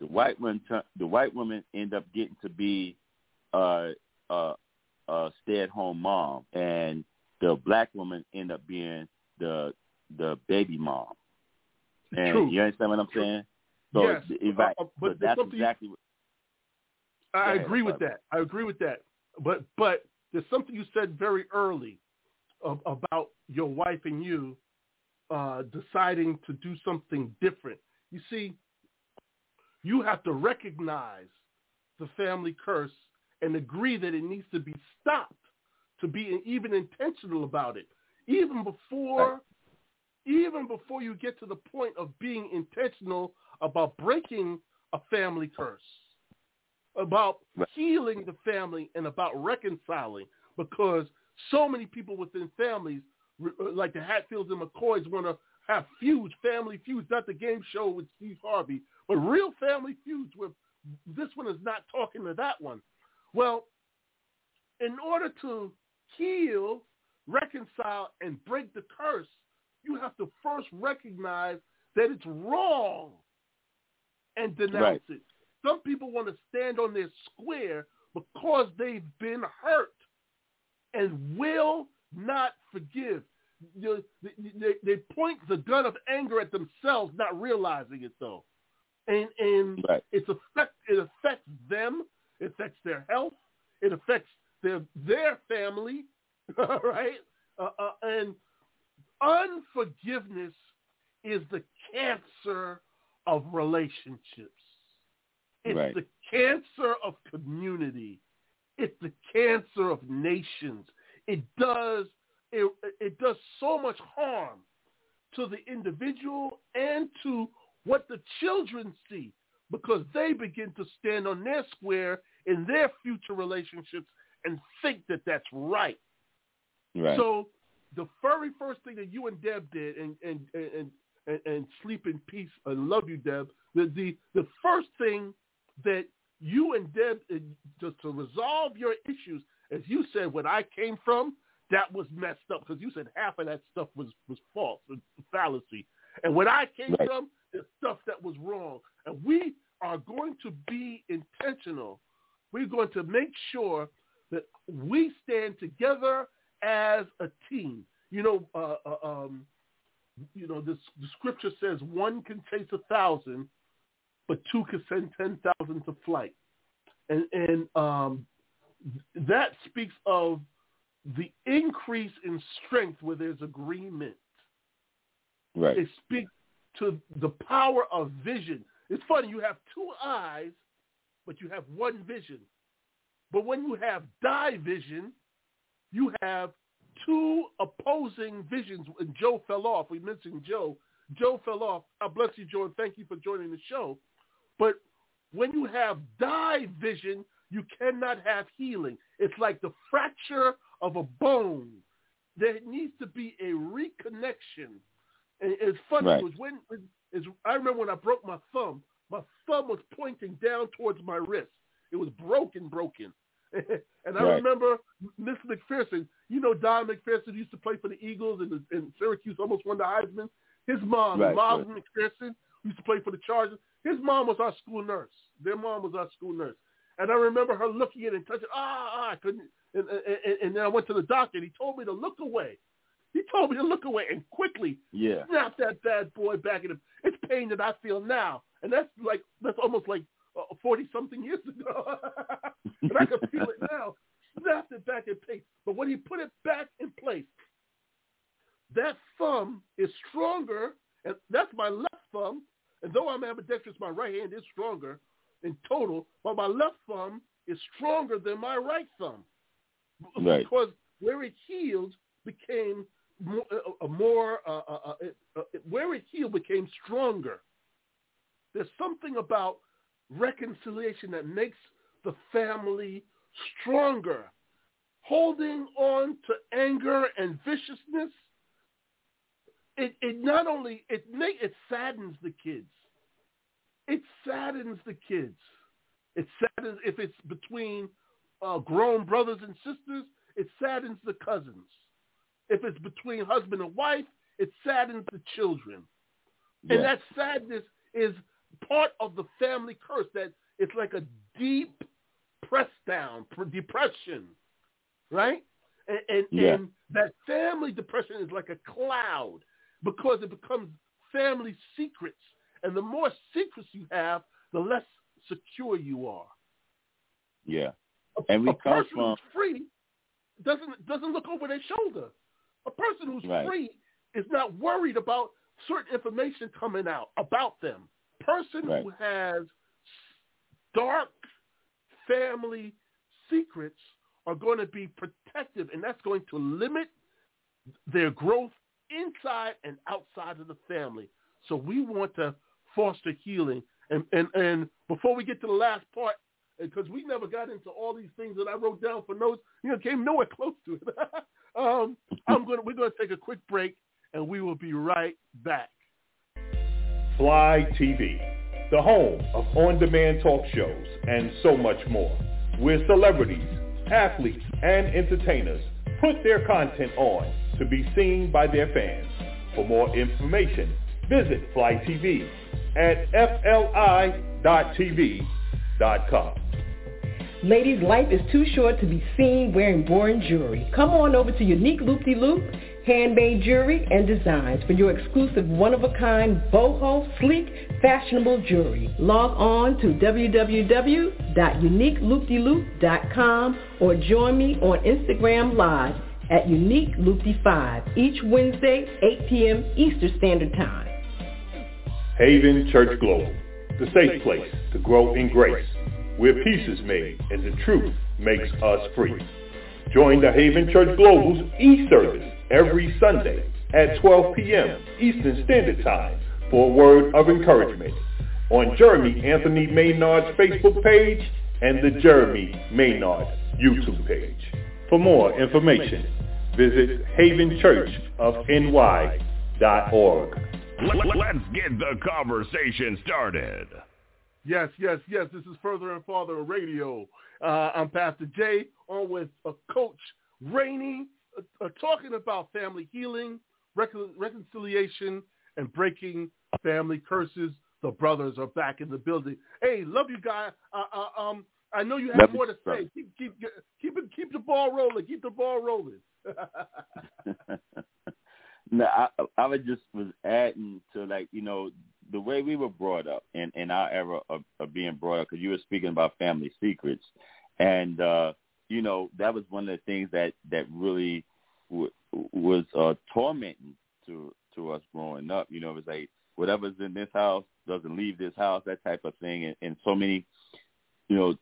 the white woman the white woman end up getting to be uh, uh, a stay-at-home mom, and the black woman end up being the the baby mom. And True. you understand what I'm saying? So yes, if I, uh, but so that's exactly. What, I ahead, agree with that. I agree with that. But but there's something you said very early of, about your wife and you uh, deciding to do something different. You see, you have to recognize the family curse and agree that it needs to be stopped to be even intentional about it. Even before right. even before you get to the point of being intentional about breaking a family curse, about right. healing the family and about reconciling because so many people within families, like the Hatfields and McCoys, want to have feuds, family feuds, not the game show with Steve Harvey, but real family feuds where this one is not talking to that one. Well, in order to heal, reconcile, and break the curse, you have to first recognize that it's wrong and denounce right. it. Some people want to stand on their square because they've been hurt and will not forgive. They, they point the gun of anger at themselves, not realizing it though, and and right. it's affect it affects them. It affects their health. It affects their their family, [LAUGHS] right? Uh, uh, and unforgiveness is the cancer of relationships. It's right. the cancer of community. It's the cancer of nations. It does it, it does so much harm to the individual and to what the children see because they begin to stand on their square in their future relationships and think that that's right. Right. So the very first thing that you and Deb did, and and and and, and sleep in peace, I love you, Deb. The the the first thing that you and Deb uh, to, to resolve your issues, as you said, when I came from, that was messed up because you said half of that stuff was was false, fallacy, and when I came right. from, the stuff that was wrong, and we are going to be intentional. We're going to make sure that we stand together as a team. You know, uh, uh, um, you know, this, the scripture says one can chase a thousand, but two can send ten thousand to flight, and and um, that speaks of the increase in strength where there's agreement. Right. It speaks to the power of vision. It's funny, you have two eyes, but you have one vision. But when you have division, you have two opposing visions. And Joe fell off. We mentioned Joe. Joe fell off. God bless you, Joe, and thank you for joining the show. But when you have division, you cannot have healing. It's like the fracture of a bone. There needs to be a reconnection. And it's funny right. was when is I remember when I broke my thumb, my thumb was pointing down towards my wrist. It was broken, broken. [LAUGHS] and I right. remember Miss McPherson. You know Don McPherson used to play for the Eagles and, and Syracuse, almost won the Heisman. His mom, right, Miles right. McPherson, used to play for the Chargers. His mom was our school nurse. Their mom was our school nurse. And I remember her looking at it and touching. Ah, ah I couldn't. And, and, and then I went to the doctor and he told me to look away. He told me to look away and quickly yeah. snap that bad boy back at him. It's pain that I feel now, and that's like that's almost like forty uh, something years ago, [LAUGHS] and I can feel it now. Snapped it back in place, but when he put it back in place, that thumb is stronger, and that's my left thumb. And though I'm ambidextrous, my right hand is stronger in total, but my left thumb is stronger than my right thumb [LAUGHS] right. because where it healed became more, uh, more uh, uh, uh, where it healed became stronger. There's something about reconciliation that makes the family stronger. Holding on to anger and viciousness, it, it not only it it saddens the kids. It saddens the kids. It saddens if it's between uh, grown brothers and sisters. It saddens the cousins. If it's between husband and wife, it saddens the children. Yes. And that sadness is part of the family curse that it's like a deep press down, depression, right? And, and, yeah. and that family depression is like a cloud because it becomes family secrets. And the more secrets you have, the less secure you are. Yeah. A, and we a come person from who's free doesn't doesn't look over their shoulder. A person who's right. free is not worried about certain information coming out about them. Person right. who has dark family secrets are going to be protective, and that's going to limit their growth inside and outside of the family. So we want to foster healing. And, and, and before we get to the last part, because we never got into all these things that I wrote down for notes, you know, came nowhere close to it. [LAUGHS] um, I'm gonna we're gonna take a quick break, and we will be right back. Fly TV, the home of on-demand talk shows and so much more, where celebrities, athletes, and entertainers put their content on to be seen by their fans. For more information, visit Fly TV at fli.tv.com. Ladies, life is too short to be seen wearing boring jewelry. Come on over to Unique Loop De Loop, handmade jewelry and designs for your exclusive one-of-a-kind boho, sleek, fashionable jewelry. Log on to www.uniqueloopdeloop.com or join me on Instagram Live at Unique Loopty 5 each Wednesday, 8 p.m. Eastern Standard Time. Haven Church Global, the safe place to grow in grace where peace is made and the truth makes us free. Join the Haven Church Global's e-service every Sunday at 12 p.m. Eastern Standard Time for a word of encouragement on Jeremy Anthony Maynard's Facebook page and the Jeremy Maynard YouTube page. For more information, visit havenchurchofny.org. Let's get the conversation started. Yes, yes, yes. This is Furthering Fathering Radio. Uh, I'm Pastor Jay on with uh, Coach Rainey uh, uh, talking about family healing, recon- reconciliation, and breaking family curses. The brothers are back in the building. Hey, love you guys. Uh, uh, um, I know you have Love more you, to say. Keep, keep, keep keep the ball rolling. Keep the ball rolling. [LAUGHS] [LAUGHS] no, I, I was just was adding to like you know the way we were brought up in in our era of, of being brought up because you were speaking about family secrets, and uh, you know that was one of the things that that really w- was uh, tormenting to to us growing up. You know, it was like whatever's in this house doesn't leave this house, that type of thing, and, and so many, you know,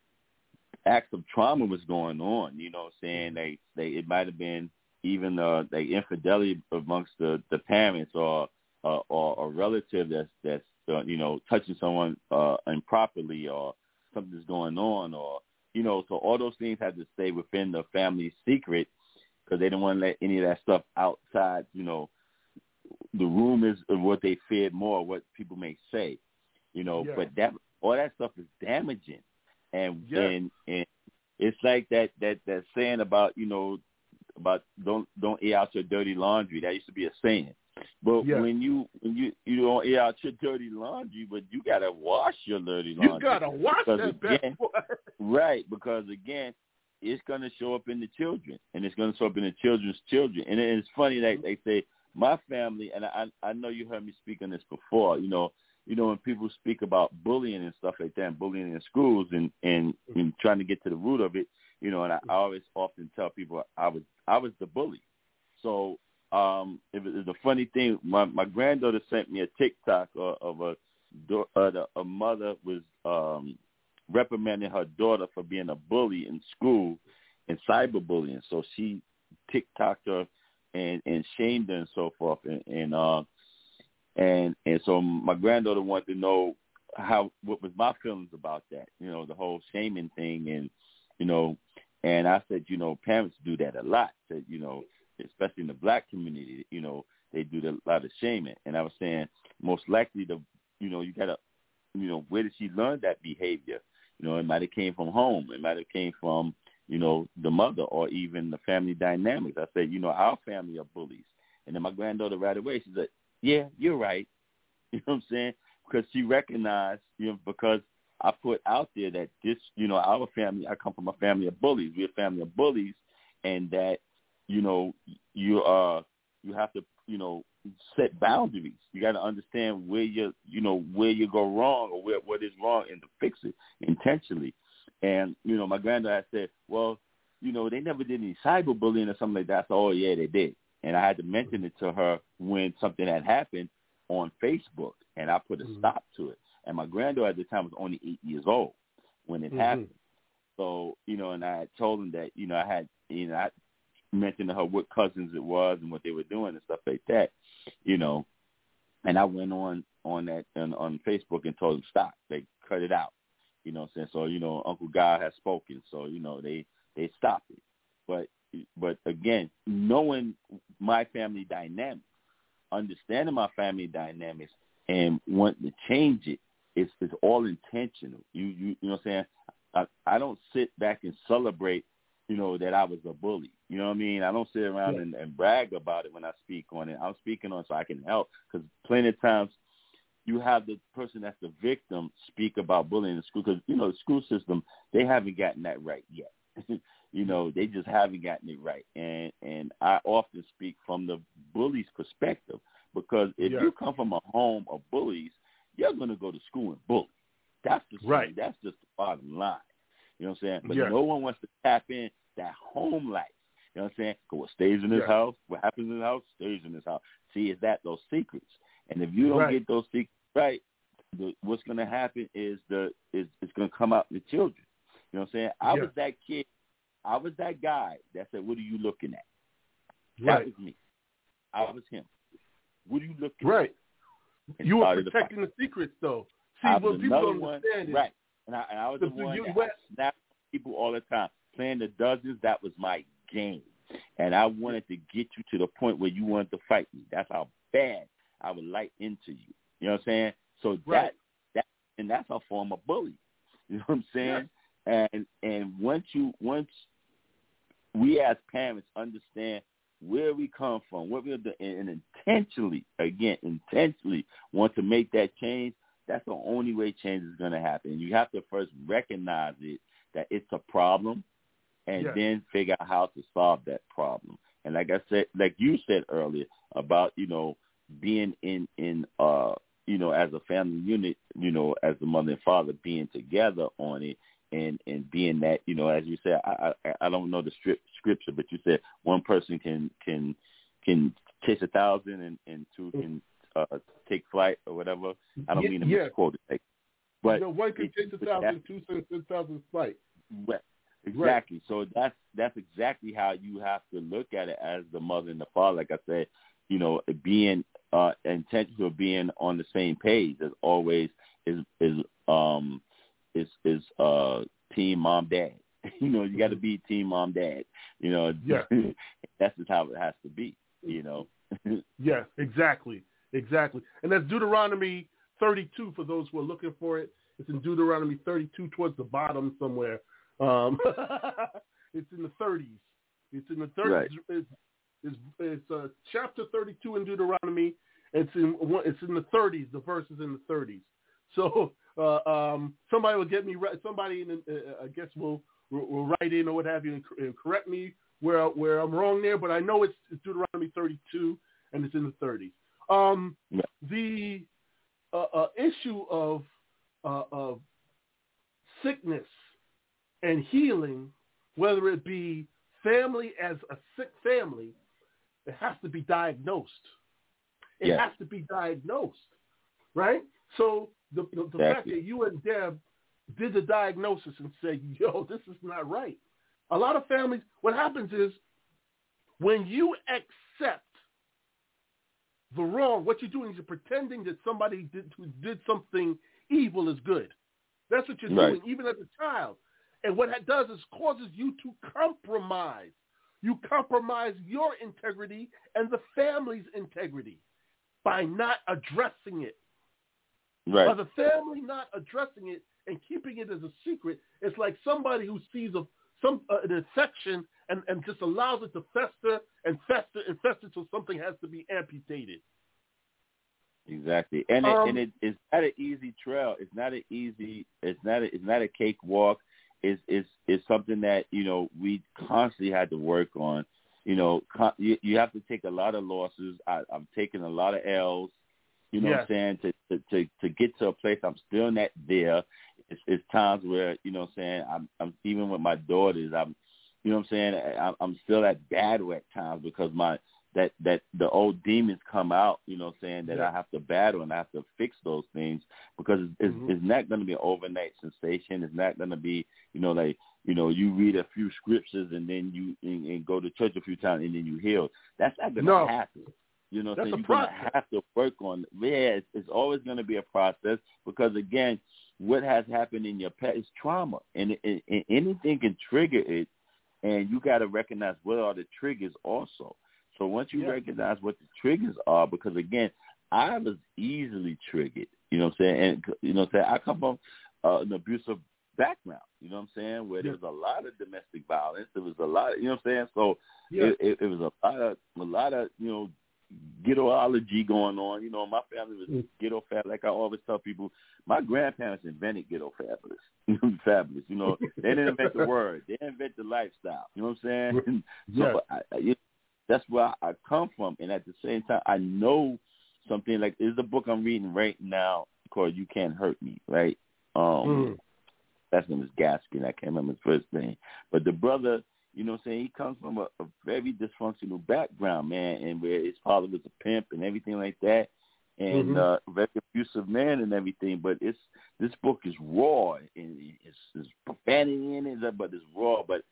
acts of trauma was going on. You know, saying they they it might have been even uh, like infidelity amongst the the parents or uh, or a relative that's that's uh, you know touching someone uh, improperly or something's going on or you know so all those things had to stay within the family secret because they didn't want to let any of that stuff outside. You know, the rumors of what they feared more, what people may say. You know, Yeah. but that all that stuff is damaging, and Yeah. and and it's like that that that saying about you know about don't don't air out your dirty laundry. That used to be a saying. But Yeah. when you when you you don't air out your dirty laundry, but you gotta wash your dirty laundry. you gotta wash that again. Right, because again, it's going to show up in the children, and it's going to show up in the children's children. And it's funny that they say my family, and I I know you heard me speak on this before. You know, you know when people speak about bullying and stuff like that, and bullying in schools, and and, and trying to get to the root of it. You know, and I, I always often tell people I was I was the bully. So um, it was, a funny thing. My my granddaughter sent me a TikTok of, of a do- uh, a mother was um reprimanding her daughter for being a bully in school and cyberbullying. So she TikToked her and and shamed her and so forth. And and uh and and so my granddaughter wanted to know how what was my feelings about that. You know, the whole shaming thing and you know and I said, you know, parents do that a lot. That you know, especially in the black community, you know, they do a lot of shaming. And I was saying most likely the you know, you gotta you know, where did she learn that behavior? You know, it might have came from home. It might have came from, you know, the mother or even the family dynamics. I said, you know, our family are bullies. And then my granddaughter right away, she said, yeah, you're right. [LAUGHS] You know what I'm saying? Because she recognized, you know, because I put out there that this, you know, our family, I come from a family of bullies. We're a family of bullies and that, you know, you uh you have to, you know, set boundaries. You got to understand where you, you know, where you go wrong or where what is wrong, and to fix it intentionally. And you know, my granddad said, "Well, you know, they never did any cyberbullying or something like that." So, oh yeah, they did. And I had to mention it to her when something had happened on Facebook, and I put a Mhm. stop to it. And my granddaughter at the time was only eight years old when it Mhm. happened. So, you know, and I had told him that, you know, I had, you know, I mentioned to her what cousins it was and what they were doing and stuff like that, you know. And I went on on that on, on Facebook and told them stop, they cut it out, you know. What I'm saying so, you know, Uncle God has spoken, so you know they they stopped it. But but again, knowing my family dynamics, understanding my family dynamics, and wanting to change it, it's it's all intentional. You you you know what I'm saying? I I don't sit back and celebrate, you know, that I was a bully. You know what I mean? I don't sit around Yeah. and, and brag about it when I speak on it. I'm speaking on it so I can help because plenty of times you have the person that's the victim speak about bullying in school because you know the school system they haven't gotten that right yet. [LAUGHS] you know they just haven't gotten it right, and and I often speak from the bully's perspective because if Yeah. you come from a home of bullies, you're going to go to school and bully. That's the Right. That's just the bottom line. You know what I'm saying? But no one wants to tap in that home life. You know what I'm saying? what stays in this house, what happens in the house, stays in this house. See, is that those secrets? And if you don't Right. get those secrets right, the, what's going to happen is the is it's going to come out in the children. You know what I'm saying? I was that kid. I was that guy that said, "What are you looking at?" That was me. I was him. What are you looking Right. at? You were started the protecting the secrets, though. See, what people don't one, understand is right? And I, and I was the the- one that snapped people all the time, playing the dozens. That was my game, and I wanted to get you to the point where you wanted to fight me. That's how bad I would light into you. You know what I'm saying? So Right. that that and that's a form of bully. [LAUGHS] You know what I'm saying? Yeah. And and once you once we as parents understand where we come from, what we're doing, and intentionally, again, intentionally want to make that change, that's the only way change is going to happen. You have to first recognize it that it's a problem, and yes. then figure out how to solve that problem. And like I said, like you said earlier about you know being in in uh you know as a family unit, you know as the mother and father being together on it and and being that you know as you said I I, I don't know the strip, scripture, but you said one person can can can chase a thousand and and two can uh take flight or whatever. I don't yeah, mean to yeah. misquote it. But you know, one can chase a thousand, two can chase a thousand flight. Right. Exactly. Right. So that's that's exactly how you have to look at it as the mother and the father. Like I said, you know, being uh intentional being on the same page as always is is um is is uh team mom dad. [LAUGHS] you know, you got to be team mom dad. You know, [LAUGHS] yeah. that's just how it has to be. You know. [LAUGHS] yes, exactly, exactly, and that's Deuteronomy 32 for those who are looking for it. It's in Deuteronomy 32 towards the bottom somewhere. Um, it's in the 30s. It's in the 30s. Right. It's, it's, it's uh, chapter 32 in Deuteronomy. It's in it's in the 30s. The verse is in the 30s. So uh, um, somebody will get me right. Somebody, in, uh, I guess, will will write in or what have you and, and correct me where where I'm wrong there. But I know it's, it's Deuteronomy 32 and it's in the 30s. Um, yeah. The uh, uh, issue of uh, of sickness and healing, whether it be family as a sick family, it has to be diagnosed. It yes. has to be diagnosed, right? So the, the, the fact that you and Deb did the diagnosis and said, yo, [LAUGHS] this is not right. A lot of families, what happens is when you accept the wrong, what you're doing is you're pretending that somebody did, who did something evil is good. That's what you're right. doing, even as a child. And what that does is causes you to compromise. You compromise your integrity and the family's integrity by not addressing it. Right. By the family not addressing it and keeping it as a secret, it's like somebody who sees a some uh, an infection and, and just allows it to fester and fester and fester until something has to be amputated. Exactly, and Um, it, and it, it's not an easy trail. It's not an easy. It's not. A, it's not a cakewalk. It's it's it's something that you know we constantly had to work on. You know, con- you, you have to take a lot of losses. I, I'm taking a lot of L's. You know Yeah. what I'm saying? To, to to to get to a place I'm still not there. It's, it's times where you know what I'm saying. I'm I'm even with my daughters. I'm you know what I'm saying. I, I'm still at battle at times because my that that the old demons come out. You know what I'm saying that Yeah. I have to battle and I have to fix those things because it's, Mhm. it's not going to be an overnight sensation. It's not going to be you know like you know you read a few scriptures and then you and, and go to church a few times and then you heal. That's not going to No. happen. You know, That's a you're gonna have to work on. it. Yeah, it's, it's always going to be a process because again, what has happened in your past is trauma, and, and, and anything can trigger it, and you got to recognize what are the triggers also. So once you Yeah. recognize what the triggers are, because again, I was easily triggered. You know what I'm saying? And you know what I'm saying? I come from uh, an abusive background. You know what I'm saying? Where there was a lot of domestic violence. There was a lot. Of, you know what I'm saying? So Yeah. it, it, it was a lot of a lot of you know ghettoology going on. You know, my family was Mm. ghetto fabulous. Like I always tell people, my grandparents invented ghetto fabulous. [LAUGHS] fabulous. You know, they didn't invent the word. They didn't the lifestyle. You know what I'm saying? Yeah. [LAUGHS] So I, I, you that's where I come from, and at the same time, I know something like is the book I'm reading right now called "You Can't Hurt Me." Right? Um, Mm. That's name is Gaskin. I can't remember his first name, but the brother, you know, what I'm saying he comes from a, a very dysfunctional background, man, and where his father was a pimp and everything like that, and Mhm. uh, very abusive man and everything. But it's this book is raw and it's, it's profanity in it, but it's raw. But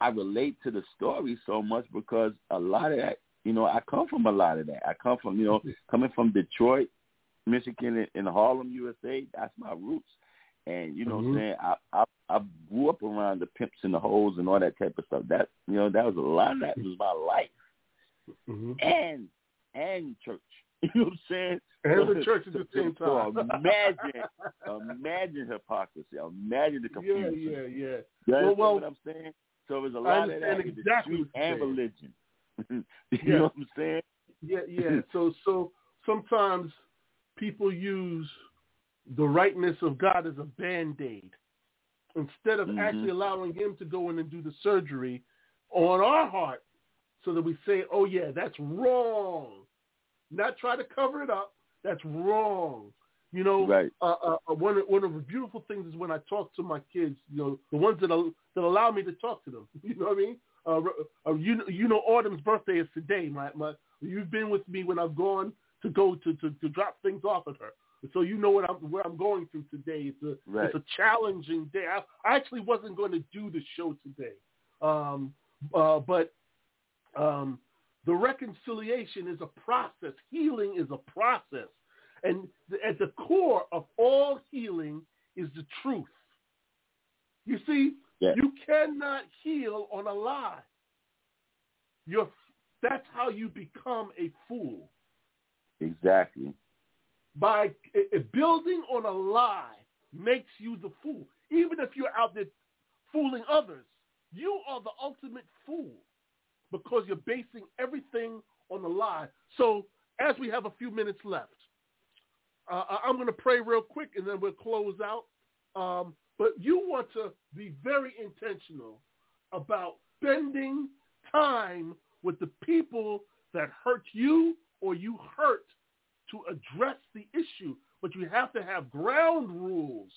I relate to the story so much because a lot of that, you know, I come from a lot of that. I come from, you know, [LAUGHS] coming from Detroit, Michigan, and, Harlem, USA. That's my roots. And you know what Mhm. I'm saying? I, I I grew up around the pimps and the hoes and all that type of stuff. That you know, that was a lot of that was my life. Mhm. And and church. [LAUGHS] You know what I'm saying? And the [LAUGHS] church at the same time. So imagine, [LAUGHS] imagine hypocrisy. Imagine the confusion. Yeah, yeah, yeah. You understand well, what I'm saying? So there's a lot of that exactly and religion. you yeah. know what I'm saying? Yeah, yeah. so, so sometimes people use the rightness of God as a band-aid instead of mm-hmm. actually allowing him to go in and do the surgery on our heart so that we say, oh, yeah, that's wrong. Not try to cover it up. That's wrong. You know, right. uh, uh, one of, one of the beautiful things is when I talk to my kids. You know, the ones that that allow me to talk to them. [LAUGHS] You know what I mean? Uh, uh, you you know, Autumn's birthday is today. My my, you've been with me when I've gone to go to to, to drop things off at her. So you know what I'm where I'm going through today. It's a right. it's a challenging day. I, I actually wasn't going to do the show today, um, uh, but um, the reconciliation is a process. Healing is a process. And at the core of all healing is the truth. You see, yeah. you cannot heal on a lie. You're, that's how you become a fool. Exactly. By building on a lie makes you the fool. Even if you're out there fooling others, you are the ultimate fool because you're basing everything on a lie. So as we have a few minutes left, uh, I'm going to pray real quick and then we'll close out. Um, but you want to be very intentional about spending time with the people that hurt you or you hurt to address the issue. But you have to have ground rules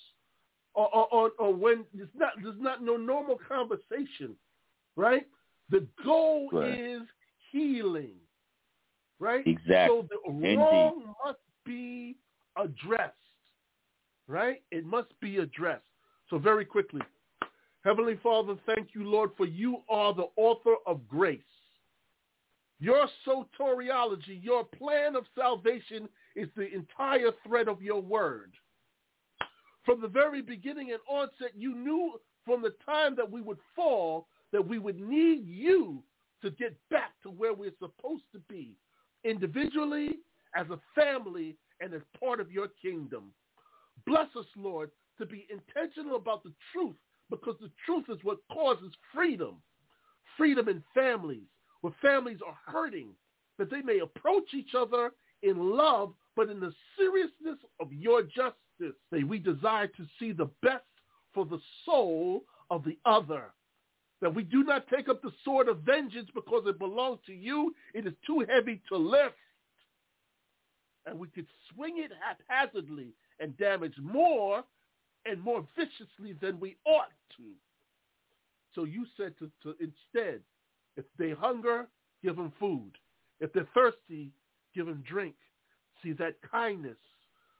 or, or, or when there's not, there's not no normal conversation, right? The goal right. is healing, right? Exactly. So the Indeed. wrong must be addressed, right? It must be addressed. So very quickly, Heavenly Father, thank you, Lord, for you are the author of grace. Your soteriology, your plan of salvation is the entire thread of your word. From the very beginning and onset, you knew from the time that we would fall that we would need you to get back to where we're supposed to be, individually, as a family, and as part of your kingdom. Bless us, Lord, to be intentional about the truth because the truth is what causes freedom. Freedom in families, where families are hurting, that they may approach each other in love, but in the seriousness of your justice. Say we desire to see the best for the soul of the other that we do not take up the sword of vengeance because it belongs to you. It is too heavy to lift. And we could swing it haphazardly and damage more and more viciously than we ought to. So you said to, to instead, if they hunger, give them food. If they're thirsty, give them drink. See that kindness.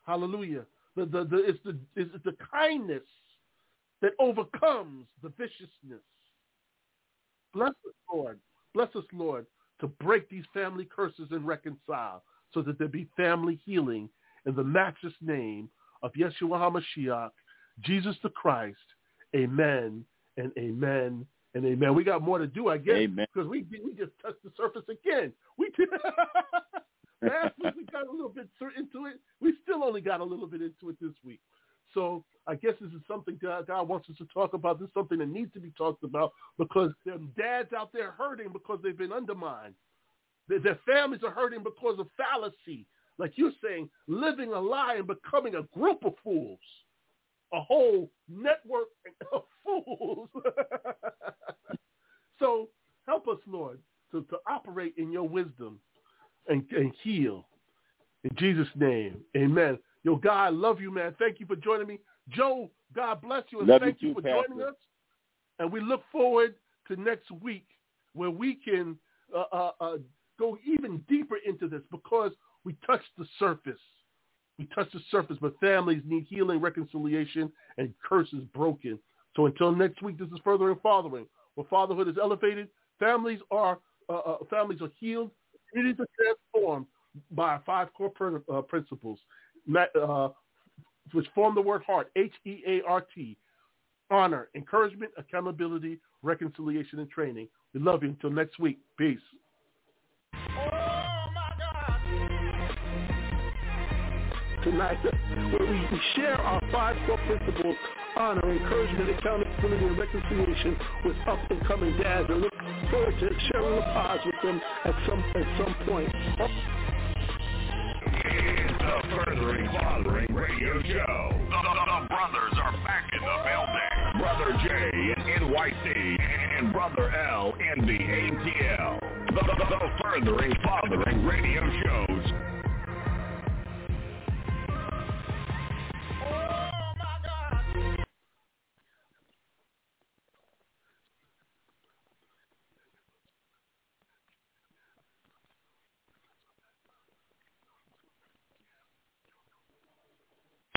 Hallelujah. The, the, the, it's, the, it's the kindness that overcomes the viciousness. Bless us, Lord. Bless us, Lord, to break these family curses and reconcile so that there be family healing in the matchless name of Yeshua HaMashiach, Jesus the Christ. Amen and amen and amen. We got more to do, I guess, because we we just touched the surface again. We did. [LAUGHS] Last week we [LAUGHS] got a little bit into it. We still only got a little bit into it this week. So I guess this is something God, God wants us to talk about. This is something that needs to be talked about because there are dads out there hurting because they've been undermined. Their, their families are hurting because of fallacy. Like you're saying, living a lie and becoming a group of fools. A whole network of [LAUGHS] fools. [LAUGHS] so help us, Lord, to, to operate in your wisdom and, and heal. In Jesus' name, amen. Yo, God, I love you, man. Thank you for joining me. Joe, God bless you, and love thank you, you for Pastor. joining us. And we look forward to next week where we can uh, uh, uh, go even deeper into this because we touched the surface. We touch the surface, but families need healing, reconciliation, and curses broken. So until next week, this is Furthering Fathering. Where fatherhood is elevated, families are uh, uh, families are healed, communities are transformed by five core pr- uh, principles uh, which form the word heart, H-E-A-R-T, honor, encouragement, accountability, reconciliation, and training. We love you. Until next week. Peace. Tonight, where we, share our five core principles, honor, encouragement, accountability, and reconciliation with up-and-coming dads, and look forward to sharing the pods with them at some at some point. The Furthering Fathering Radio Show. The, the, the brothers are back in the building. Brother J in NYC and Brother L in the ATL. The, the, the Furthering Fathering Radio Show